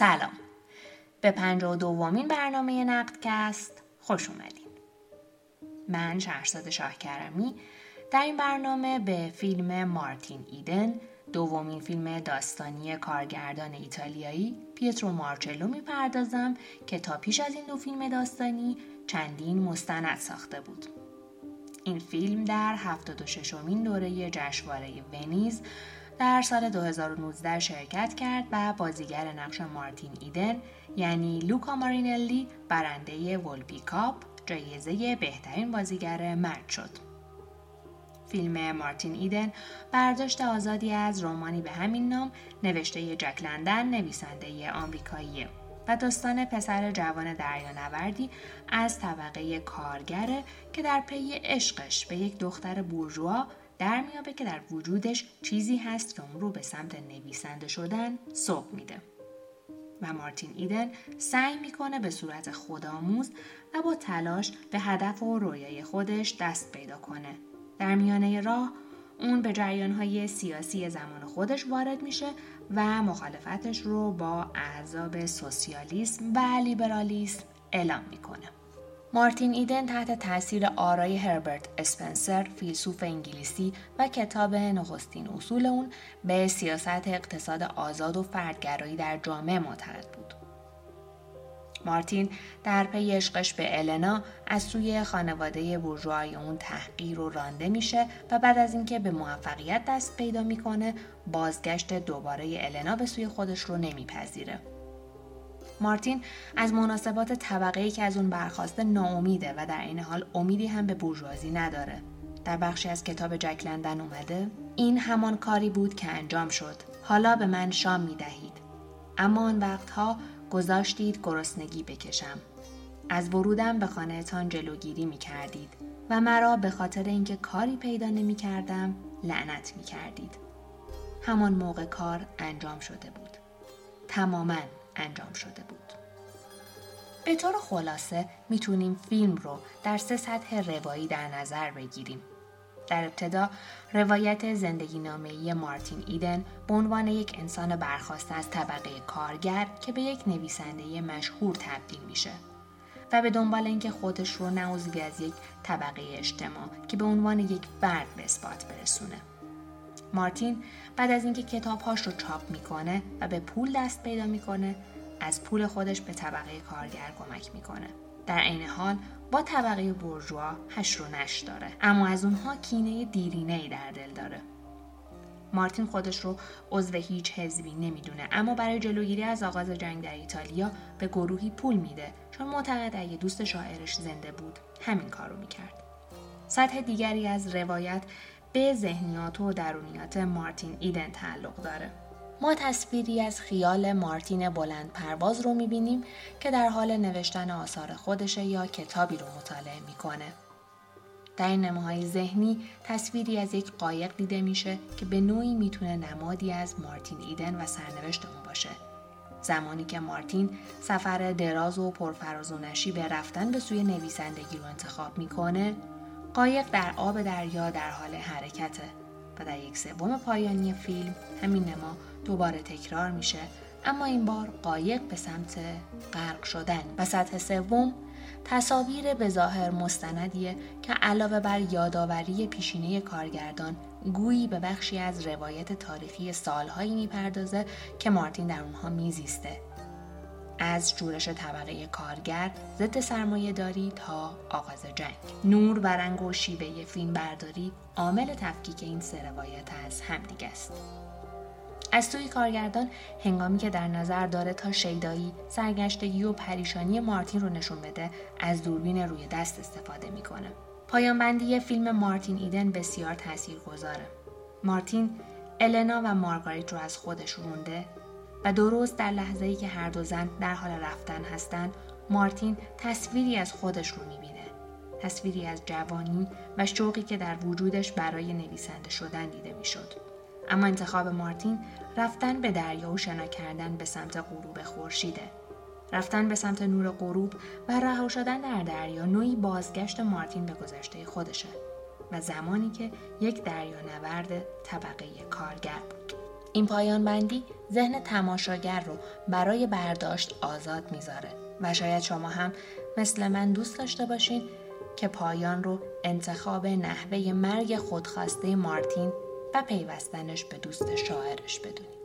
سلام. به پنج و دومین برنامه نقدکست خوش اومدین. من شهرزاد شاهکرمی در این برنامه به فیلم مارتین ایدن دومین فیلم داستانی کارگردان ایتالیایی پیترو مارچلو می‌پردازم که تا پیش از این دو فیلم داستانی چندین مستند ساخته بود. این فیلم در 76 مین دوره جشنواره ونیز در سال 2019 شرکت کرد و بازیگر نقش مارتین ایدن یعنی لوکا مارینلی برنده ولپی کاپ جایزه بهترین بازیگر مرد شد. فیلم مارتین ایدن برداشت آزادی از رومانی به همین نام نوشته جک لندن نویسنده آمریکاییه و داستان پسر جوان دریانوردی از طبقه کارگره که در پی عشقش به یک دختر بورژوا در میابه که در وجودش چیزی هست که اون رو به سمت نویسنده شدن سوق میده و مارتین ایدن سعی می‌کنه به صورت خودآموز و با تلاش به هدف و رویای خودش دست پیدا کنه در میانه راه اون به جریانهای سیاسی زمان خودش وارد میشه و مخالفتش رو با احزاب سوسیالیسم و لیبرالیسم اعلام می‌کنه. مارتین ایدن تحت تاثیر آرای هربرت اسپنسر فیلسوف انگلیسی و کتاب نخستین اصول اون به سیاست اقتصاد آزاد و فردگرایی در جامعه معتقد بود. مارتین در پی عشقش به النا از سوی خانواده بورژوای اون تحقیر و رانده میشه و بعد از اینکه به موفقیت دست پیدا می‌کنه بازگشت دوباره النا به سوی خودش رو نمیپذیره. مارتین از مناسبات طبقه که از اون برخواسته ناامیده و در این حال امیدی هم به بورژوازی نداره. در بخشی از کتاب جک لندن اومده این همان کاری بود که انجام شد. حالا به من شام می دهید. اما آن وقتها گذاشتید گرسنگی بکشم. از ورودم به خانهتان جلوگیری می کردید و مرا به خاطر اینکه کاری پیدا نمی کردم لعنت می کردید. همان موقع کار انجام شده بود. تماما انجام شده بود. به طور خلاصه می‌تونیم فیلم رو در سه سطح روایی در نظر بگیریم. در ابتدا روایت زندگی نامه مارتین ایدن به عنوان یک انسان برخواسته از طبقه کارگر که به یک نویسنده مشهور تبدیل میشه و به دنبال اینکه خودش رو نوزی از یک طبقه اجتماع که به عنوان یک فرد به اثبات برسونه. مارتین بعد از اینکه کتابهاش رو چاپ می‌کنه و به پول دست پیدا می‌کنه از پول خودش به طبقه کارگر کمک می‌کنه. در عین حال با طبقه برجوا هش و نش داره. اما از اونها کینه دیرینه ای در دل داره. مارتین خودش رو عضو هیچ حزبی نمی‌دونه اما برای جلوگیری از آغاز جنگ در ایتالیا به گروهی پول میده. چون معتقد اگه دوست شاعرش زنده بود همین کارو می‌کرد. سطح دیگری از روایت به ذهنیات و درونیات مارتین ایدن تعلق داره ما تصویری از خیال مارتین بلند پرواز رو می‌بینیم که در حال نوشتن آثار خودشه یا کتابی رو مطالعه می‌کنه. در این نماهای ذهنی تصویری از یک قایق دیده میشه که به نوعی می‌تونه نمادی از مارتین ایدن و سرنوشت اون باشه. زمانی که مارتین سفر دراز و پرفراز و به رفتن به سوی نویسندگی رو انتخاب می‌کنه، قایق در آب دریا در حال حرکته و در یک سوم پایانی فیلم همین نما دوباره تکرار میشه. اما این بار قایق به سمت غرق شدن و سطح سوم تصاویر به ظاهر مستندیه که علاوه بر یادآوری پیشینه کارگردان گویی به بخشی از روایت تاریخی سالهایی می‌پردازه که مارتین در اونها میزیسته. از جورش طبقه کارگر ضد سرمایه داری تا آغاز جنگ. نور و رنگ و شیوه فیلم برداری عامل تفکیک این سه روایت از همدیگه است. از سوی کارگردان هنگامی که در نظر داره تا شیدایی سرگشتگی و پریشانی مارتین رو نشون بده از دوربین روی دست استفاده می‌کنه. پایان بندی فیلم مارتین ایدن بسیار تأثیر گذاره. مارتین النا و مارگاریت رو از خودش رونده و درست در لحظه ای که هر دو زن در حال رفتن هستند مارتین تصویری از خودش رو می‌بینه. تصویری از جوانی و شوقی که در وجودش برای نویسنده شدن دیده می‌شد. اما انتخاب مارتین رفتن به دریا و شنا کردن به سمت غروب خورشیده. رفتن به سمت نور غروب و رها شدن در دریا نوعی بازگشت مارتین به گذشته خودشه و زمانی که یک دریا نورد طبقه کارگر بود. این پایان بندی ذهن تماشاگر رو برای برداشت آزاد می‌ذاره و شاید شما هم مثل من دوست داشته باشین که پایان رو انتخاب نحوه مرگ خودخواسته مارتین و پیوستنش به دوست شاعرش بدونید.